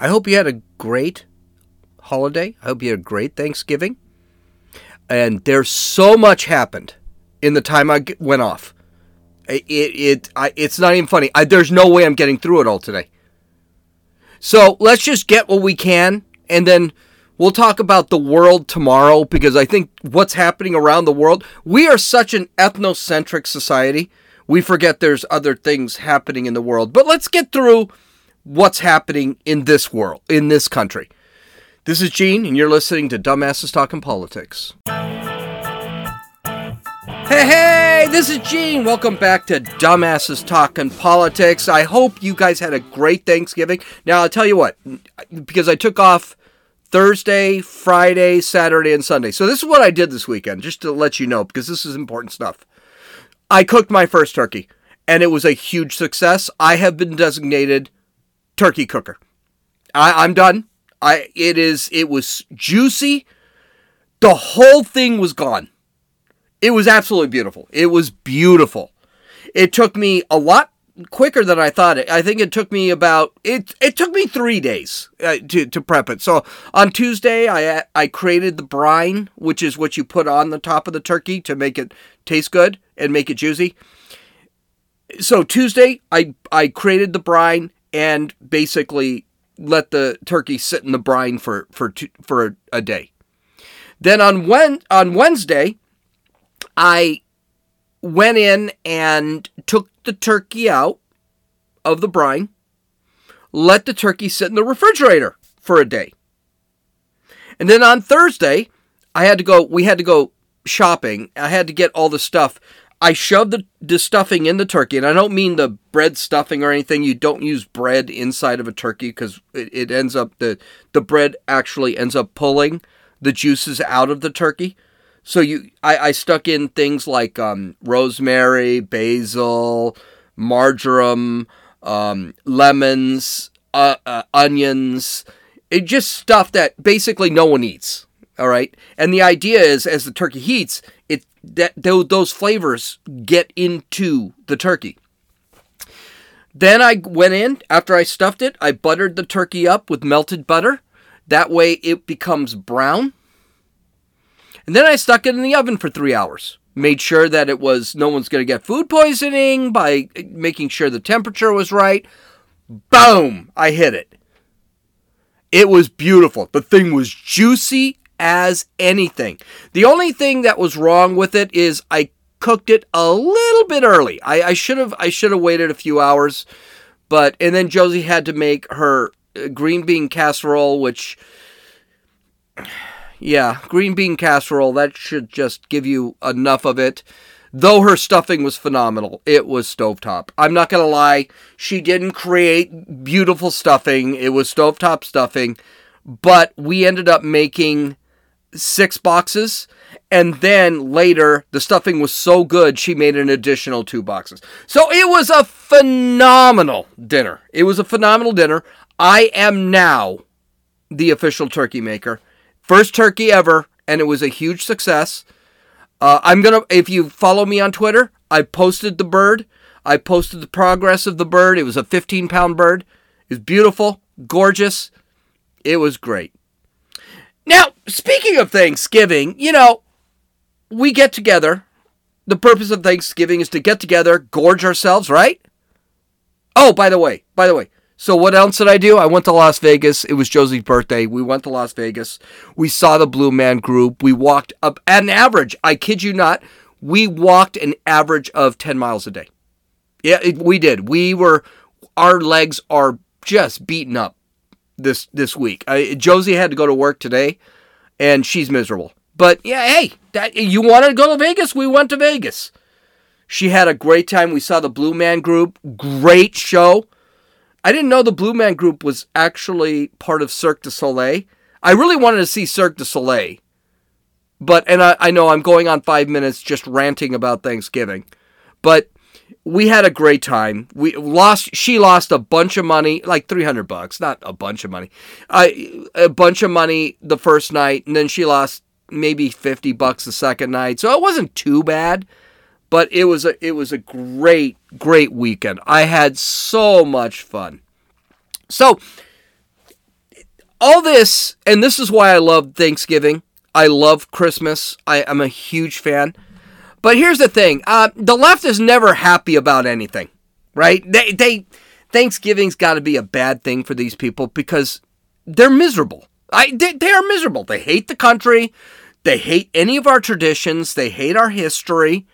I hope you had a great holiday. I hope you had a great Thanksgiving. And there's so much happened in the time I went off. It it, I, it's not even funny. I, there's no way I'm getting through it all today. So let's just get what we can, and then we'll talk about the world tomorrow because I think what's happening around the world. We are such an ethnocentric society. We forget there's other things happening in the world. But let's get through what's happening in this world, in this country. This is Gene, and you're listening to Dumbasses Talking Politics. Hey, hey, this is Gene. Welcome back to Dumbasses Talking Politics. I hope you guys had a great Thanksgiving. Now, I'll tell you what, because I took off Thursday, Friday, Saturday, and Sunday. So, this is what I did this weekend, just to let you know, because this is important stuff. I cooked my first turkey, and it was a huge success. I have been designated turkey cooker. I, I'm done. I it is it was juicy. The whole thing was gone. It was absolutely beautiful. It was beautiful. It took me a lot quicker than I thought. It. I think it took me about it. It took me three days uh, to to prep it. So on Tuesday, I I created the brine, which is what you put on the top of the turkey to make it taste good and make it juicy. So Tuesday, I I created the brine and basically let the turkey sit in the brine for for two, for a, a day. Then on when on Wednesday, I went in and took the turkey out of the brine, let the turkey sit in the refrigerator for a day. And then on Thursday, I had to go, we had to go shopping. I had to get all the stuff. I shoved the, the stuffing in the turkey, and I don't mean the bread stuffing or anything. You don't use bread inside of a turkey because it, it ends up, the, the bread actually ends up pulling the juices out of the turkey. So you, I, I stuck in things like um, rosemary, basil, marjoram, um, lemons, uh, uh, onions. It just stuff that basically no one eats. All right, and the idea is as the turkey heats, it that those flavors get into the turkey. Then I went in after I stuffed it. I buttered the turkey up with melted butter. That way it becomes brown. And then I stuck it in the oven for three hours. Made sure that it was no one's going to get food poisoning by uh, making sure the temperature was right. Boom! I hit it. It was beautiful. The thing was juicy as anything. The only thing that was wrong with it is I cooked it a little bit early. I should have I should have waited a few hours, but and then Josie had to make her uh, green bean casserole, which yeah, green bean casserole, that should just give you enough of it. Though her stuffing was phenomenal, it was stovetop. I'm not to lie, she didn't create beautiful stuffing. It was stovetop stuffing, but we ended up making six boxes. And then later, the stuffing was so good, she made an additional two boxes. So it was a phenomenal dinner. It was a phenomenal dinner. I am now the official turkey maker. First turkey ever, and it was a huge success. Uh, I'm gonna, if you follow me on Twitter, I posted the bird. I posted the progress of the bird. It was a 15 pound bird. It was beautiful, gorgeous. It was great. Now, speaking of Thanksgiving, you know, we get together. The purpose of Thanksgiving is to get together, gorge ourselves, right? Oh, by the way, by the way, so what else did I do? I went to Las Vegas. It was Josie's birthday. We went to Las Vegas. We saw the Blue Man Group. We walked up at an average. I kid you not. We walked an average of 10 miles a day. Yeah, it, we did. We were our legs are just beaten up this this week. I, Josie had to go to work today and she's miserable. But yeah, hey, that, you wanted to go to Vegas? We went to Vegas. She had a great time. We saw the Blue Man Group. Great show. I didn't know the Blue Man Group was actually part of Cirque du Soleil. I really wanted to see Cirque du Soleil. But, and I, I know I'm going on five minutes just ranting about Thanksgiving. But we had a great time. We lost, she lost a bunch of money, like 300 bucks, not a bunch of money. I, a bunch of money the first night, and then she lost maybe 50 bucks the second night. So it wasn't too bad but it was a it was a great great weekend. I had so much fun. So all this, and this is why I love Thanksgiving. I love Christmas. I, am a huge fan. But here's the thing: uh, the left is never happy about anything, right? They, they Thanksgiving's got to be a bad thing for these people because they're miserable. I, they, they are miserable. They hate the country. They hate any of our traditions. They hate our history.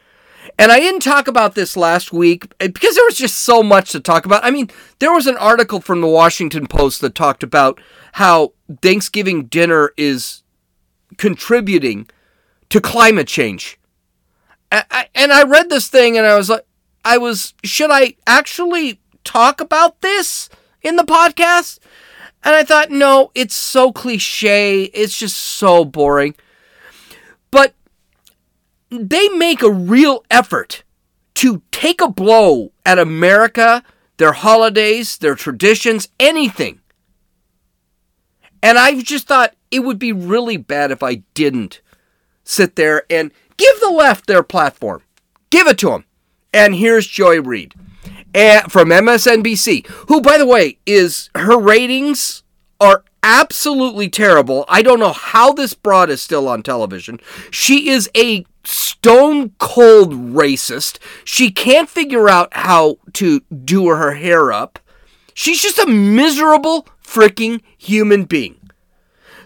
And I didn't talk about this last week eh, because there was just so much to talk about. I mean, there was an article from the Washington Post that talked about how Thanksgiving dinner is contributing to climate change. And I read this thing and I was like, I was, should I actually talk about this in the podcast? And I thought, no, it's so cliche. It's just so boring. But they make a real effort to take a blow at America, their holidays, their traditions, anything. And I just thought it would be really bad if I didn't sit there and give the left their platform. Give it to them. And here's Joy Reid eh, from MSNBC, who, by the way, is her ratings are absolutely terrible. I don't know how this broad is still on television. She is a stone cold racist. She can't figure out how to do her hair up. She's just a miserable freaking human being.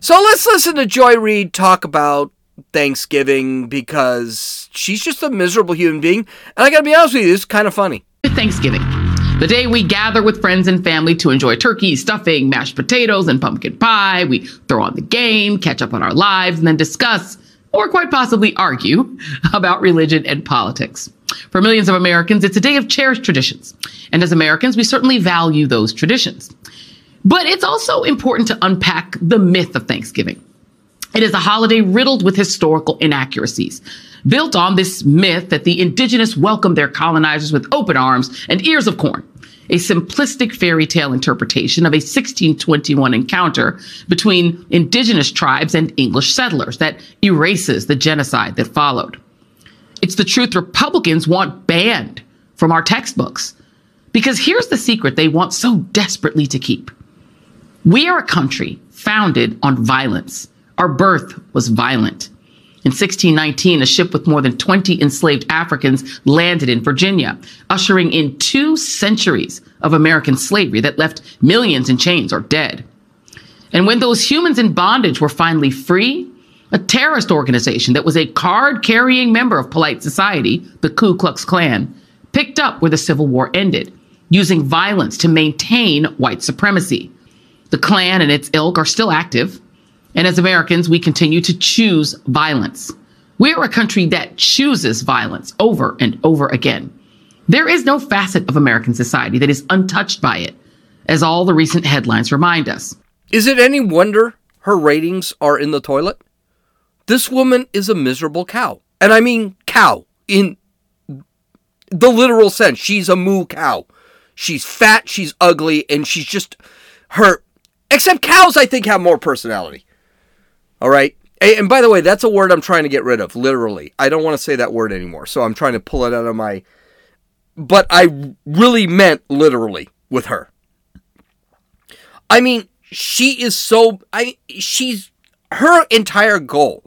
So let's listen to Joy Reid talk about Thanksgiving because she's just a miserable human being. And I gotta be honest with you, it's kind of funny. Thanksgiving. The day we gather with friends and family to enjoy turkey, stuffing, mashed potatoes, and pumpkin pie. We throw on the game, catch up on our lives, and then discuss, or quite possibly argue, about religion and politics. For millions of Americans, it's a day of cherished traditions. And as Americans, we certainly value those traditions. But it's also important to unpack the myth of Thanksgiving. It is a holiday riddled with historical inaccuracies, built on this myth that the indigenous welcomed their colonizers with open arms and ears of corn. A simplistic fairy tale interpretation of a 1621 encounter between indigenous tribes and English settlers that erases the genocide that followed. It's the truth Republicans want banned from our textbooks. Because here's the secret they want so desperately to keep. We are a country founded on violence. Our birth was violent. In 1619, a ship with more than 20 enslaved Africans landed in Virginia, ushering in two centuries of American slavery that left millions in chains or dead. And when those humans in bondage were finally free, a terrorist organization that was a card carrying member of polite society, the Ku Klux Klan, picked up where the Civil War ended, using violence to maintain white supremacy. The Klan and its ilk are still active, and as Americans, we continue to choose violence. We are a country that chooses violence over and over again. There is no facet of American society that is untouched by it, as all the recent headlines remind us. Is it any wonder her ratings are in the toilet? This woman is a miserable cow. And I mean cow in the literal sense. She's a moo cow. She's fat, she's ugly, and she's just her. Except cows, I think, have more personality. All right. And by the way, that's a word I'm trying to get rid of, literally. I don't want to say that word anymore. So I'm trying to pull it out of my. But I really meant literally with her. I mean, she is so. I she's her entire goal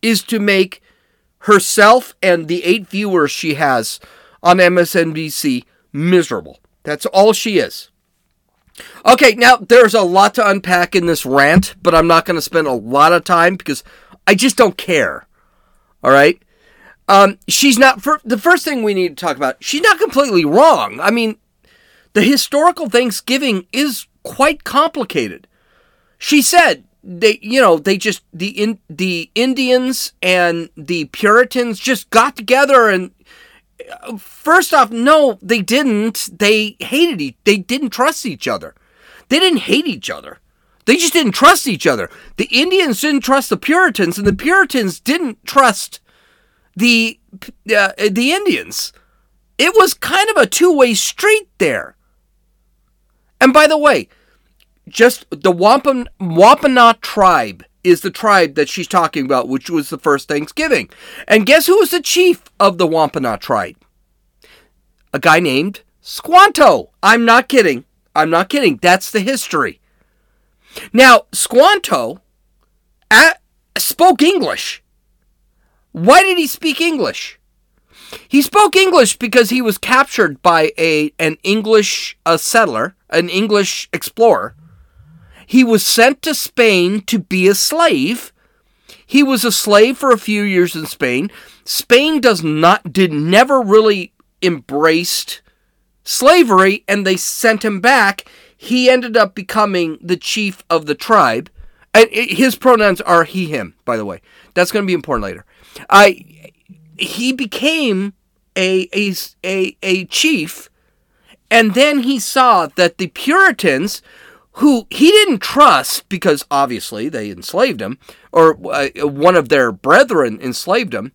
is to make herself and the eight viewers she has on MSNBC miserable. That's all she is. Okay, now there's a lot to unpack in this rant, but I'm not going to spend a lot of time because I just don't care. All right? Um, she's not, for, the first thing we need to talk about, she's not completely wrong. I mean, the historical Thanksgiving is quite complicated. She said they, you know, they just, the, in, the Indians and the Puritans just got together and first off, no, they didn't. They hated each. They didn't trust each other. They didn't hate each other. They just didn't trust each other. The Indians didn't trust the Puritans, and the Puritans didn't trust the uh, the Indians. It was kind of a two way street there. And by the way, just the Wampum, Wampanoag tribe is the tribe that she's talking about, which was the first Thanksgiving. And guess who was the chief of the Wampanoag tribe? A guy named Squanto. I'm not kidding. I'm not kidding. That's the history. Now, Squanto at, spoke English. Why did he speak English? He spoke English because he was captured by a an English uh, settler, an English explorer. He was sent to Spain to be a slave. He was a slave for a few years in Spain. Spain does not did never really embraced slavery and they sent him back. He ended up becoming the chief of the tribe. And his pronouns are he him, by the way. That's going to be important later. I he became a, a, a, a chief, and then he saw that the Puritans, who he didn't trust because obviously they enslaved him, or uh, one of their brethren enslaved him,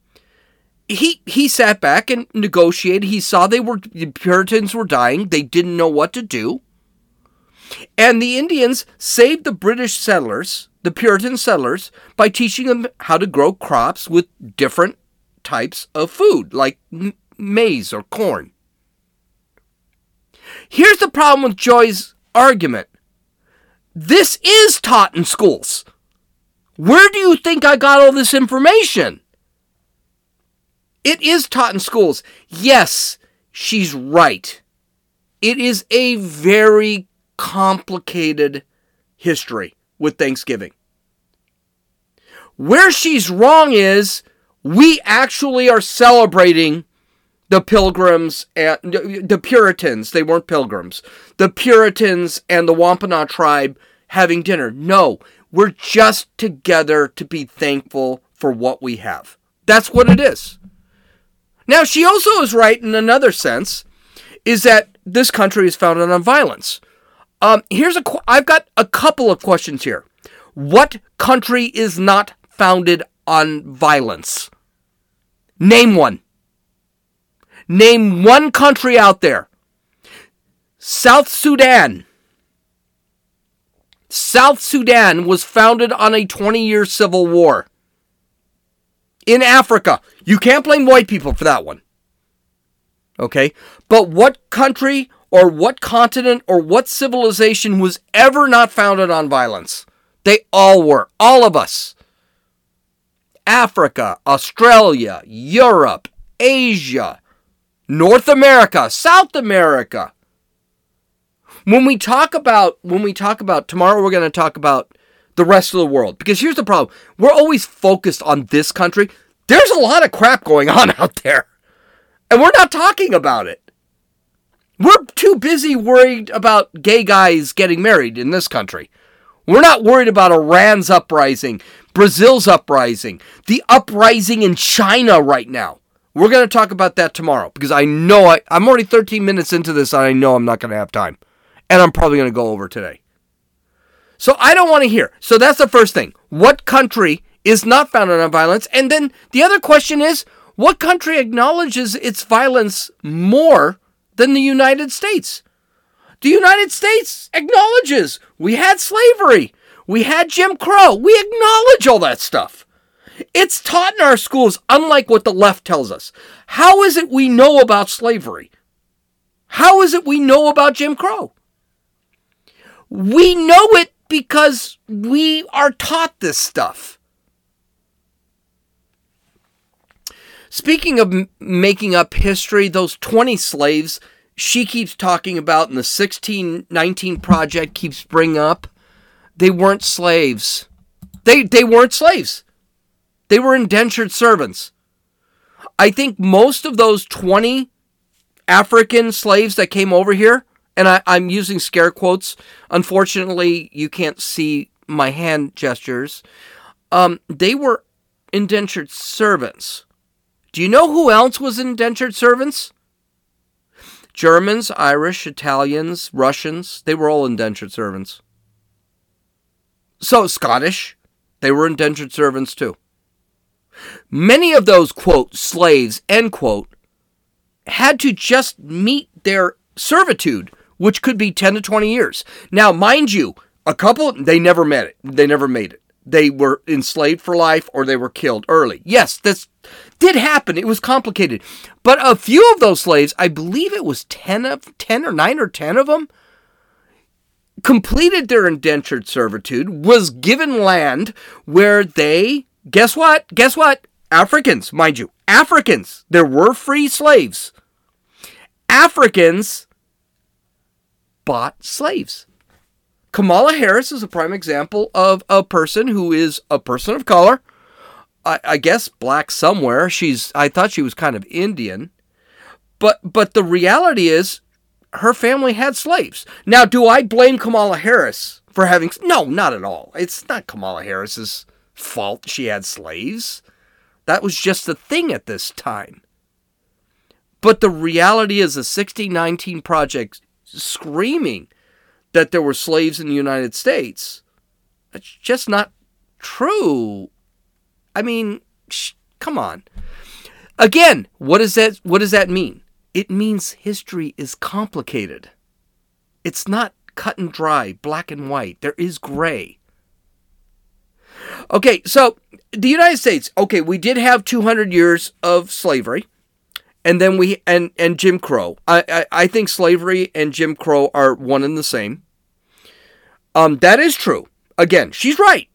he he sat back and negotiated. He saw they were the Puritans were dying. They didn't know what to do. And the Indians saved the British settlers, the Puritan settlers, by teaching them how to grow crops with different types of food, like maize or corn. Here's the problem with Joy's argument this is taught in schools. Where do you think I got all this information? It is taught in schools. Yes, she's right. It is a very complicated history with Thanksgiving. Where she's wrong is we actually are celebrating the pilgrims and the Puritans, they weren't pilgrims, the Puritans and the Wampanoag tribe having dinner. No, we're just together to be thankful for what we have. That's what it is. Now, she also is right in another sense, is that this country is founded on violence. Um, here's a, I've got a couple of questions here. What country is not founded on violence? Name one. Name one country out there. South Sudan. South Sudan was founded on a 20 year civil war. In Africa. You can't blame white people for that one. Okay? But what country or what continent or what civilization was ever not founded on violence? They all were. All of us. Africa, Australia, Europe, Asia, North America, South America. When we talk about when we talk about tomorrow we're going to talk about the rest of the world because here's the problem. We're always focused on this country. There's a lot of crap going on out there. And we're not talking about it. We're too busy worried about gay guys getting married in this country. We're not worried about Iran's uprising, Brazil's uprising, the uprising in China right now. We're going to talk about that tomorrow because I know I, I'm already 13 minutes into this and I know I'm not going to have time. And I'm probably going to go over today. So I don't want to hear. So that's the first thing. What country is not founded on violence? And then the other question is what country acknowledges its violence more than the United States? The United States acknowledges we had slavery, we had Jim Crow, we acknowledge all that stuff. It's taught in our schools, unlike what the left tells us. How is it we know about slavery? How is it we know about Jim Crow? We know it because we are taught this stuff. Speaking of m- making up history, those 20 slaves she keeps talking about in the 1619 project keeps bringing up, they weren't slaves. They, they weren't slaves. They were indentured servants. I think most of those 20 African slaves that came over here, and I, am using scare quotes. Unfortunately, you can't see my hand gestures. Um, they were indentured servants. Do you know who else was indentured servants? Germans, Irish, Italians, Russians, they were all indentured servants. So, Scottish, they were indentured servants too. Many of those, quote, slaves, end quote, had to just meet their servitude, which could be 10 to 20 years. Now, mind you, a couple, they never met it. They never made it. They were enslaved for life or they were killed early. Yes, this did happen. It was complicated. But a few of those slaves, I believe it was 10 of 10 or 9 or 10 of them, completed their indentured servitude, was given land where they, guess what? Guess what? Africans, mind you, Africans. There were free slaves. Africans bought slaves. Kamala Harris is a prime example of a person who is a person of color. I, I guess black somewhere. She's I thought she was kind of Indian. But but the reality is her family had slaves. Now, do I blame Kamala Harris for having No, not at all. It's not Kamala Harris's fault she had slaves. That was just a thing at this time. But the reality is the 1619 Project screaming that there were slaves in the United States. That's just not true. I mean, sh- come on. Again, what does that what does that mean? It means history is complicated. It's not cut and dry, black and white. There is gray. Okay, so the United States, okay, we did have 200 years of slavery and then we and and Jim Crow. I, I I think slavery and Jim Crow are one and the same. Um, that is true. Again, she's right.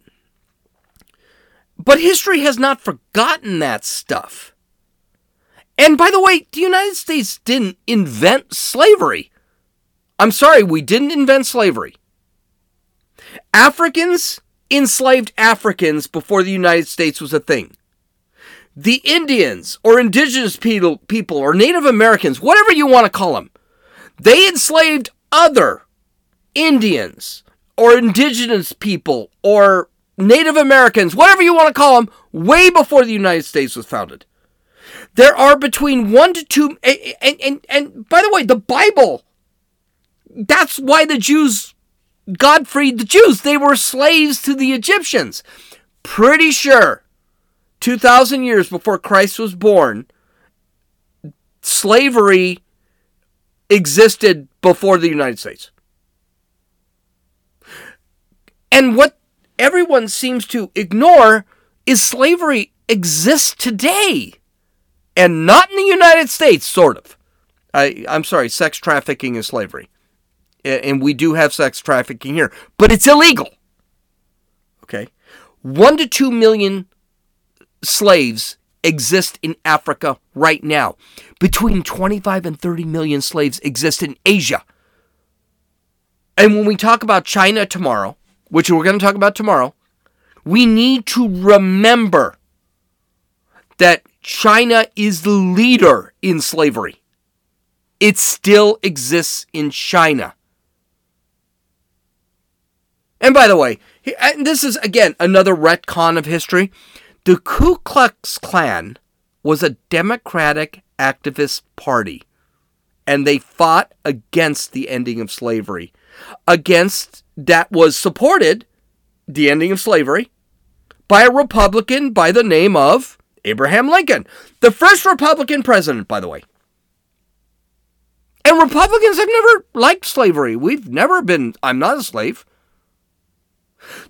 But history has not forgotten that stuff. And by the way, the United States didn't invent slavery. I'm sorry, we didn't invent slavery. Africans enslaved Africans before the United States was a thing the Indians or indigenous people, or Native Americans, whatever you want to call them, they enslaved other Indians or indigenous people or Native Americans, whatever you want to call them, way before the United States was founded. There are between one to two, and, and, and, and by the way, the Bible, that's why the Jews, God freed the Jews. They were slaves to the Egyptians. Pretty sure 2,000 years before Christ was born, slavery existed before the United States. And what everyone seems to ignore is slavery exists today and not in the United States, sort of. I, I'm sorry, sex trafficking is slavery. And we do have sex trafficking here, but it's illegal. Okay? One to two million slaves exist in Africa right now. Between 25 and 30 million slaves exist in Asia. And when we talk about China tomorrow, which we're going to talk about tomorrow, we need to remember that China is the leader in slavery. It still exists in China. And by the way, this is again another retcon of history. The Ku Klux Klan was a Democratic activist party, and they fought against the ending of slavery. Against that was supported, the ending of slavery, by a Republican by the name of Abraham Lincoln, the first Republican president, by the way. And Republicans have never liked slavery. We've never been, I'm not a slave.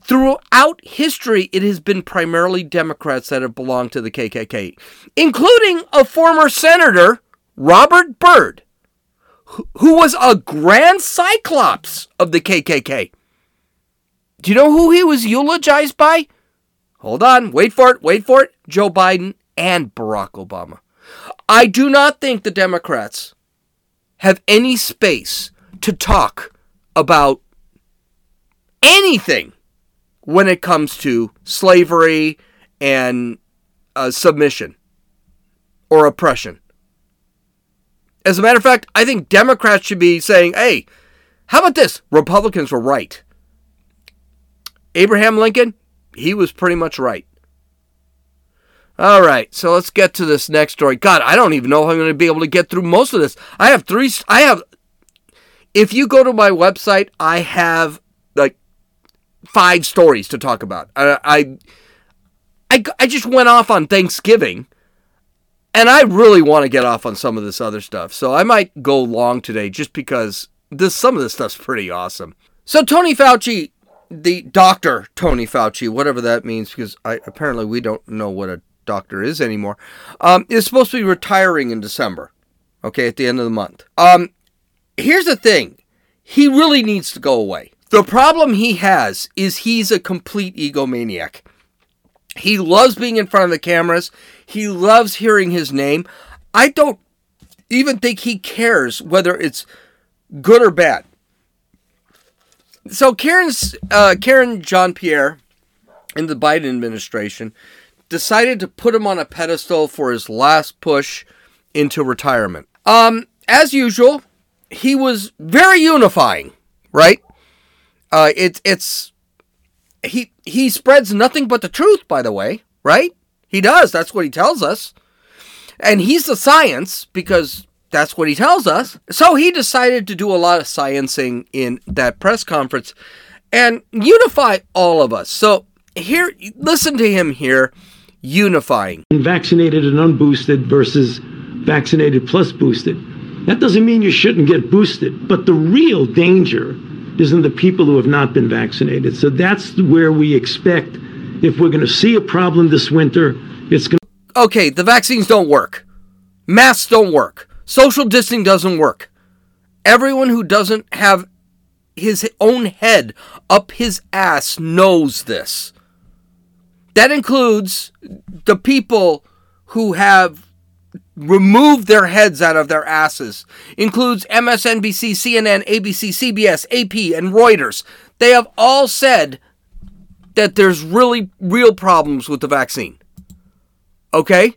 Throughout history, it has been primarily Democrats that have belonged to the KKK, including a former senator, Robert Byrd, who was a grand cyclops of the KKK. Do you know who he was eulogized by? Hold on, wait for it, wait for it. Joe Biden and Barack Obama. I do not think the Democrats have any space to talk about anything when it comes to slavery and uh, submission or oppression. As a matter of fact, I think Democrats should be saying, hey, how about this? Republicans were right. Abraham Lincoln, he was pretty much right. All right, so let's get to this next story. God, I don't even know if I'm going to be able to get through most of this. I have three. I have. If you go to my website, I have like five stories to talk about. I, I, I, I just went off on Thanksgiving, and I really want to get off on some of this other stuff. So I might go long today just because this some of this stuff's pretty awesome. So Tony Fauci, the doctor Tony Fauci, whatever that means, because I, apparently we don't know what a doctor is anymore, um, is supposed to be retiring in December. Okay, at the end of the month. Um, here's the thing, he really needs to go away The problem he has is he's a complete egomaniac. He loves being in front of the cameras. He loves hearing his name. I don't even think he cares whether it's good or bad. So Karen's uh, Karen Jean Pierre in the Biden administration decided to put him on a pedestal for his last push into retirement. Um, as usual, he was very unifying, right? Uh, it's it's he he spreads nothing but the truth. By the way, right? He does. That's what he tells us, and he's the science because that's what he tells us. So he decided to do a lot of sciencing in that press conference and unify all of us. So here, listen to him here, unifying. Vaccinated and unboosted versus vaccinated plus boosted. That doesn't mean you shouldn't get boosted, but the real danger is in the people who have not been vaccinated. So that's where we expect if we're going to see a problem this winter, it's going to. Okay, the vaccines don't work. Masks don't work. Social distancing doesn't work. Everyone who doesn't have his own head up his ass knows this. That includes the people who have removed their heads out of their asses. Includes MSNBC, CNN, ABC, CBS, AP, and Reuters. They have all said that there's really real problems with the vaccine. Okay?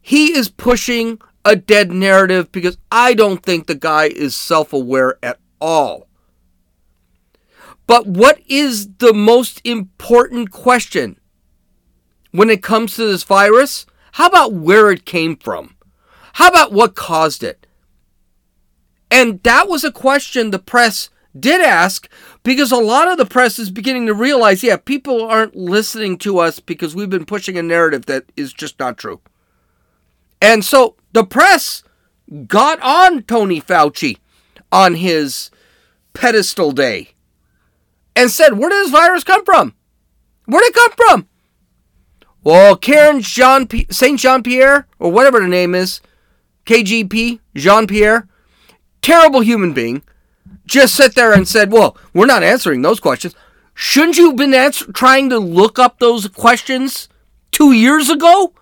He is pushing a dead narrative because I don't think the guy is self aware at all. But what is the most important question when it comes to this virus? How about where it came from? How about what caused it? And that was a question the press did ask because a lot of the press is beginning to realize yeah, people aren't listening to us because we've been pushing a narrative that is just not true. And so the press got on Tony Fauci on his pedestal day and said, Where did this virus come from? Where did it come from? Well, Karen Jean P- Saint Jean Pierre, or whatever the name is, KGP, Jean Pierre, terrible human being, just sat there and said, Well, we're not answering those questions. Shouldn't you have been answer- trying to look up those questions two years ago?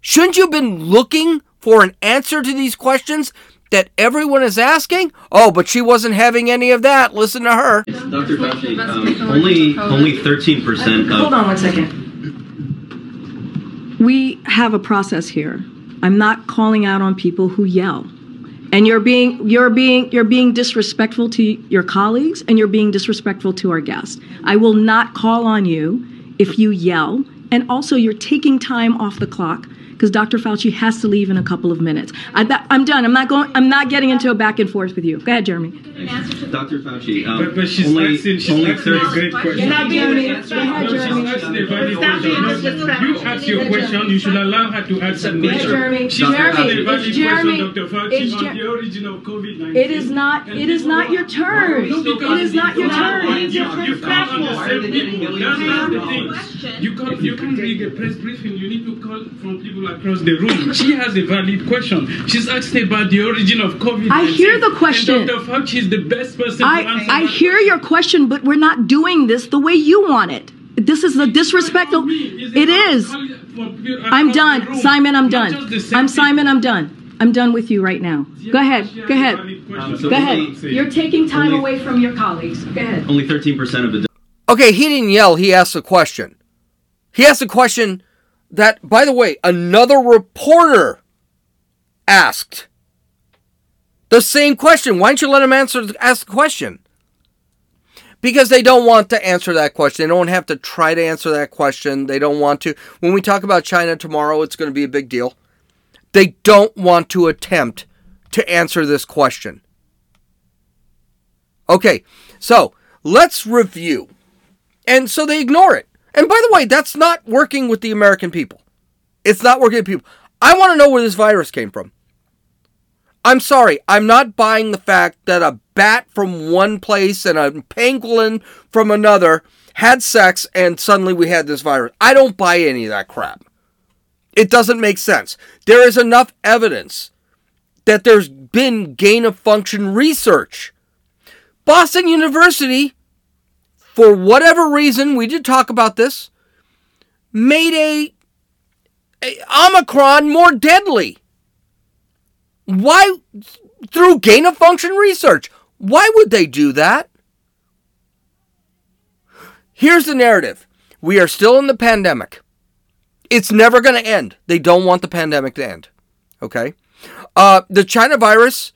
Shouldn't you have been looking for an answer to these questions that everyone is asking? Oh, but she wasn't having any of that. Listen to her. Dr. Fauci, um, only only 13% of. Hold on one second. We have a process here. I'm not calling out on people who yell. And you're being you're being you're being disrespectful to your colleagues and you're being disrespectful to our guests. I will not call on you if you yell and also you're taking time off the clock because Dr. Fauci has to leave in a couple of minutes. I, am done. I'm not going. I'm not getting into a back and forth with you. Go ahead, Jeremy. Dr. Fauci, um, but, but she's only, asking, she's only asking a great question. You're not Jeremy. Go ahead, Jeremy. She's asking a valid question. You ask your question. You should allow her to answer. a question. Jeremy. She's Jeremy. asking a valid It's Jeremy. question, Dr. Fauci, It's on the origin of COVID-19. It is not. It is not your turn. It is not your turn. You, you come on the same people. That's the thing. You can't, you can't read a press briefing. You need to call from people across the room. She has a valid question. She's asking about the origin of COVID. I hear the question. And Dr. Fauci is the best person to answer I I that hear your question, but we're not doing this the way you want it. This is the disrespectful. It is. I'm done, Simon. I'm done. I'm Simon. I'm done. I'm done with you right now. Go ahead. Go ahead. Um, so Go ahead. only- You're taking time Only- away from your colleagues. Go ahead. Only 13% of the Okay, he didn't yell. He asked a question. He asked a question that, by the way, another reporter asked. The same question. Why don't you let him answer the ask the question? Because they don't want to answer that question. They don't have to try to answer that question. They don't want to. When we talk about China tomorrow, it's going to be a big deal. They don't want to attempt to answer this question. Okay, so let's review. And so they ignore it. And by the way, that's not working with the American people. It's not working with people. I want to know where this virus came from. I'm sorry, I'm not buying the fact that a bat from one place and a pangolin from another had sex and suddenly we had this virus. I don't buy any of that crap. It doesn't make sense. There is enough evidence that there's been gain of function research. Boston University, for whatever reason, we did talk about this, made a, a Omicron more deadly. Why? Through gain of function research. Why would they do that? Here's the narrative we are still in the pandemic. It's never going to end. They don't want the pandemic to end. Okay? Uh, the China virus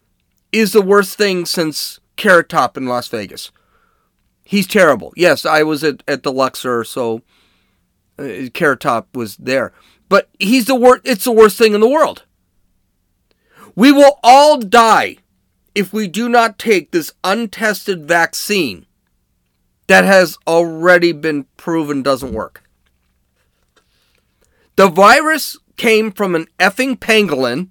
is the worst thing since Carrot Top in Las Vegas. He's terrible. Yes, I was at, at the Luxor, so uh, was there. But he's the worst. It's the worst thing in the world. We will all die if we do not take this untested vaccine that has already been proven doesn't work. The virus came from an effing pangolin,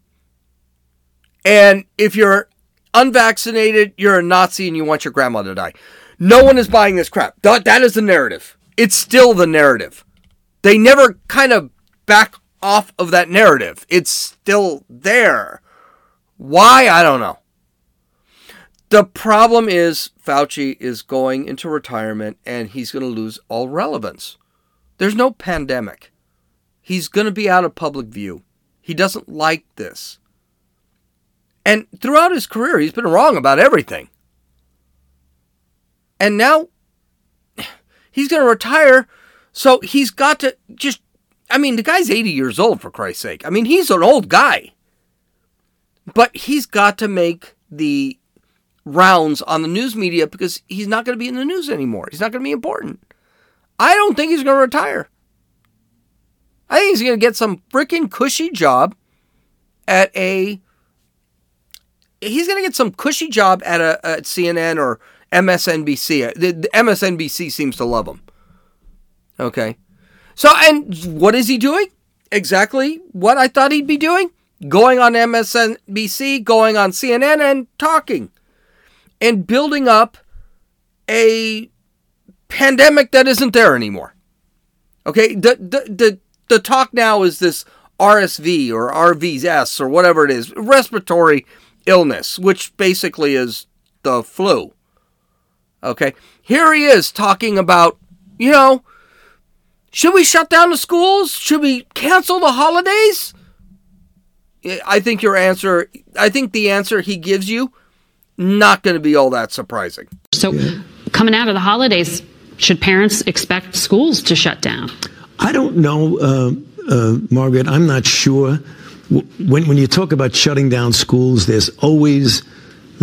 and if you're unvaccinated, you're a Nazi and you want your grandma to die. No one is buying this crap. That, that is the narrative. It's still the narrative. They never kind of back off of that narrative. It's still there. Why? I don't know. The problem is Fauci is going into retirement and he's going to lose all relevance. There's no pandemic. He's going to be out of public view. He doesn't like this. And throughout his career, he's been wrong about everything. And now he's going to retire. So he's got to just, I mean, the guy's 80 years old, for Christ's sake. I mean, he's an old guy. But he's got to make the rounds on the news media because he's not going to be in the news anymore. He's not going to be important. I don't think he's going to retire. I think he's going to get some freaking cushy job at a. He's going to get some cushy job at a at CNN or MSNBC. The, the MSNBC seems to love him. Okay, so and what is he doing? Exactly what I thought he'd be doing. Going on MSNBC, going on CNN, and talking and building up a pandemic that isn't there anymore. Okay, the the the, the talk now is this RSV or RVS or whatever it is, respiratory illness, which basically is the flu. Okay, here he is talking about, you know, should we shut down the schools? Should we cancel the holidays? I think your answer, I think the answer he gives you not going to be all that surprising. So, coming out of the holidays, should parents expect schools to shut down? I don't know, uh, uh, Margaret. I'm not sure. When, when you talk about shutting down schools, there's always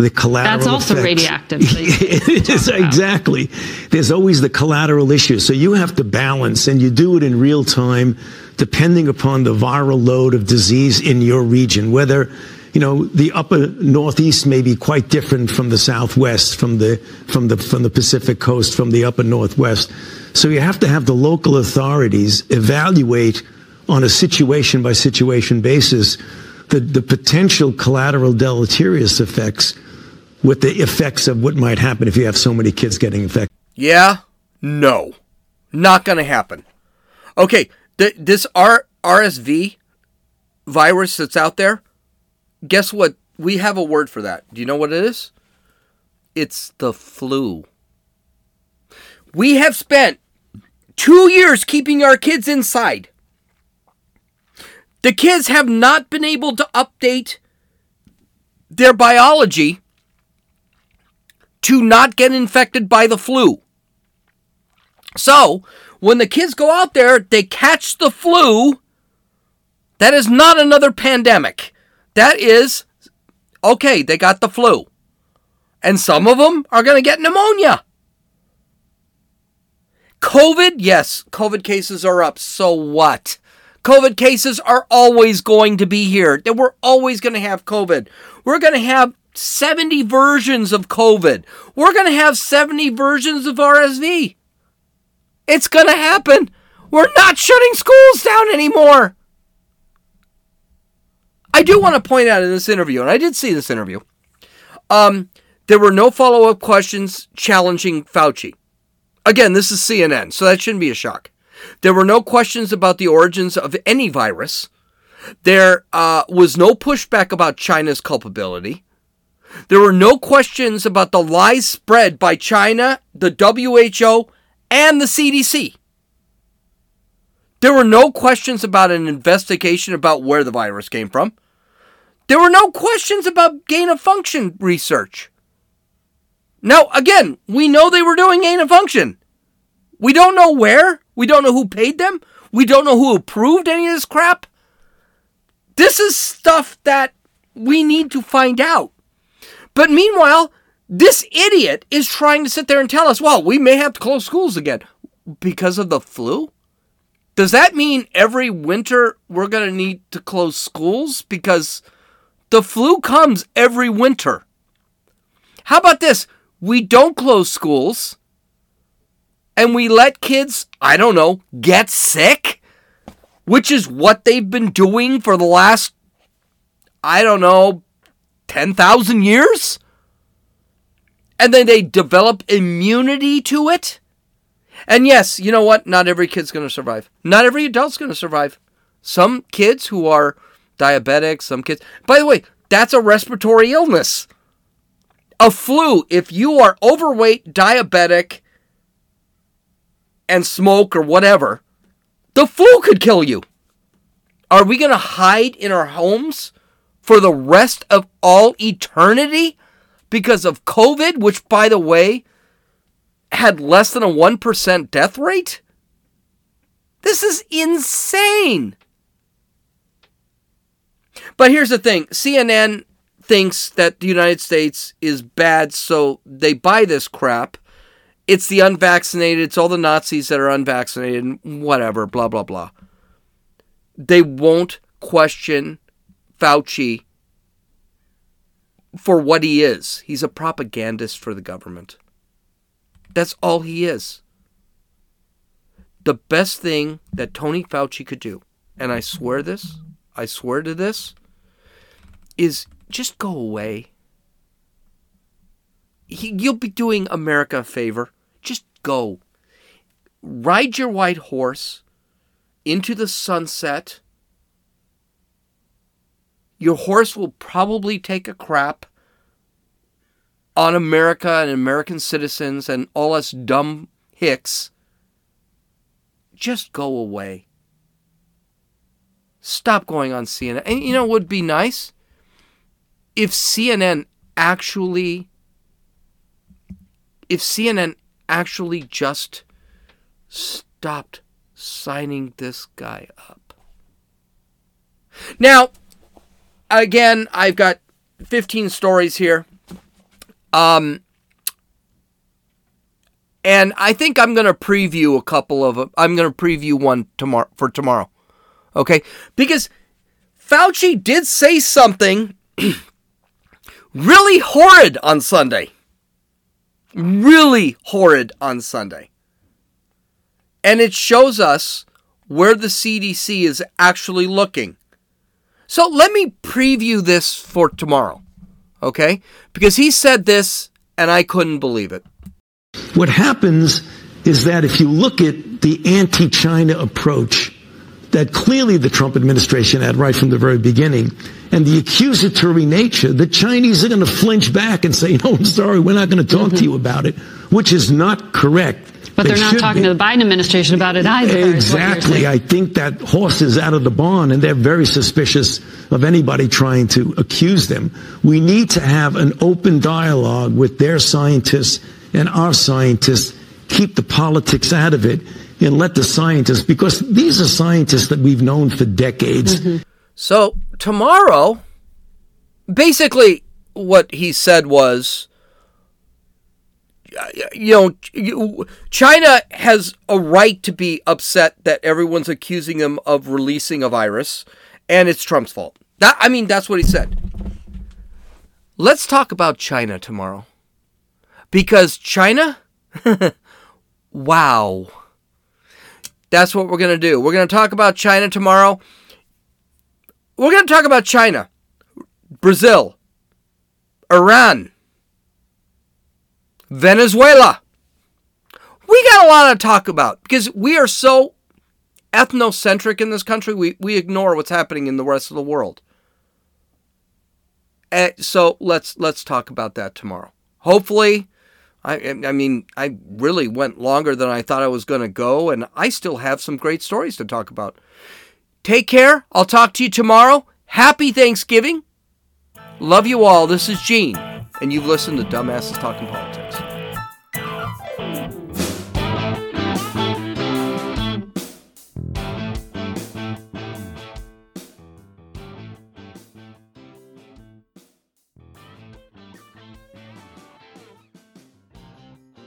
the collateral. That's also effects. radioactive. it is exactly. There's always the collateral issue. So you have to balance, and you do it in real time, depending upon the viral load of disease in your region, whether you know, the upper northeast may be quite different from the southwest, from the from the from the Pacific coast, from the upper northwest. So you have to have the local authorities evaluate on a situation by situation basis the, the potential collateral deleterious effects with the effects of what might happen if you have so many kids getting infected. Yeah, no, not going to happen. Okay, th- this R- RSV virus that's out there, guess what? We have a word for that. Do you know what it is? It's the flu. We have spent two years keeping our kids inside. The kids have not been able to update their biology to not get infected by the flu. So, when the kids go out there, they catch the flu. That is not another pandemic. That is, okay, they got the flu. And some of them are going to get pneumonia. COVID, yes, COVID cases are up. So what? COVID cases are always going to be here. We're always going to have COVID. We're going to have 70 versions of COVID. We're going to have 70 versions of RSV. It's going to happen. We're not shutting schools down anymore. I do want to point out in this interview, and I did see this interview, um, there were no follow up questions challenging Fauci. Again, this is CNN, so that shouldn't be a shock. There were no questions about the origins of any virus. There uh, was no pushback about China's culpability. There were no questions about the lies spread by China, the WHO, and the CDC. There were no questions about an investigation about where the virus came from. There were no questions about gain of function research. Now, again, we know they were doing gain of function. We don't know where. We don't know who paid them. We don't know who approved any of this crap. This is stuff that we need to find out. But meanwhile, this idiot is trying to sit there and tell us, well, we may have to close schools again because of the flu. Does that mean every winter we're going to need to close schools? Because the flu comes every winter. How about this? We don't close schools and we let kids, I don't know, get sick, which is what they've been doing for the last, I don't know, 10,000 years? And then they develop immunity to it? And yes, you know what? Not every kid's going to survive. Not every adult's going to survive. Some kids who are diabetic, some kids. By the way, that's a respiratory illness. A flu, if you are overweight, diabetic, and smoke or whatever, the flu could kill you. Are we going to hide in our homes for the rest of all eternity because of COVID, which, by the way, had less than a 1% death rate? This is insane. But here's the thing CNN thinks that the United States is bad, so they buy this crap. It's the unvaccinated, it's all the Nazis that are unvaccinated, whatever, blah, blah, blah. They won't question Fauci for what he is. He's a propagandist for the government. That's all he is. The best thing that Tony Fauci could do, and I swear this, I swear to this, is just go away. He, you'll be doing America a favor. Just go. Ride your white horse into the sunset. Your horse will probably take a crap on America and American citizens and all us dumb hicks. Just go away. Stop going on CNN. And you know what would be nice? If CNN actually if CNN actually just stopped signing this guy up. Now, again, I've got 15 stories here. Um, and I think I'm going to preview a couple of them. I'm going to preview one tomorrow for tomorrow. Okay? Because Fauci did say something really horrid on Sunday. Really horrid on Sunday. And it shows us where the CDC is actually looking. So let me preview this for tomorrow. Okay? Because he said this and I couldn't believe it. What happens is that if you look at the anti China approach that clearly the Trump administration had right from the very beginning, and the accusatory nature, the Chinese are going to flinch back and say, no, I'm sorry, we're not going to talk mm-hmm. to you about it, which is not correct. But they are not talking be. to the Biden administration about it either. Exactly. I think that horse is out of the barn and they're very suspicious of anybody trying to accuse them. We need to have an open dialogue with their scientists and our scientists, keep the politics out of it and let the scientists, because these are scientists that we've known for decades. Mm-hmm. So tomorrow, basically what he said was, you know, China has a right to be upset that everyone's accusing them of releasing a virus, and it's Trump's fault. That I mean, that's what he said. Let's talk about China tomorrow, because China, wow, that's what we're gonna do. We're gonna talk about China tomorrow. We're gonna talk about China, Brazil, Iran. Venezuela. We got a lot to talk about because we are so ethnocentric in this country, we, we ignore what's happening in the rest of the world. Uh, so let's let's talk about that tomorrow. Hopefully, I I mean I really went longer than I thought I was going to go, and I still have some great stories to talk about. Take care. I'll talk to you tomorrow. Happy Thanksgiving. Love you all. This is Gene, and you've listened to Dumbasses Talking Politics.